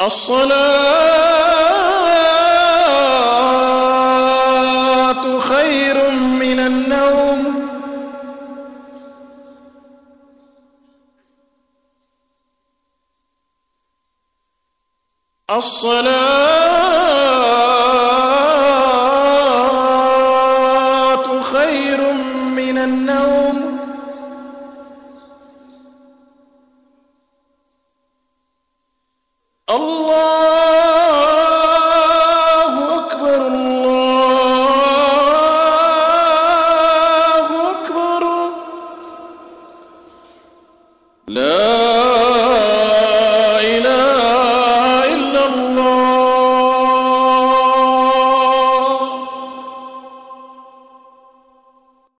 الصلاة خير من النوم. الصلاة الله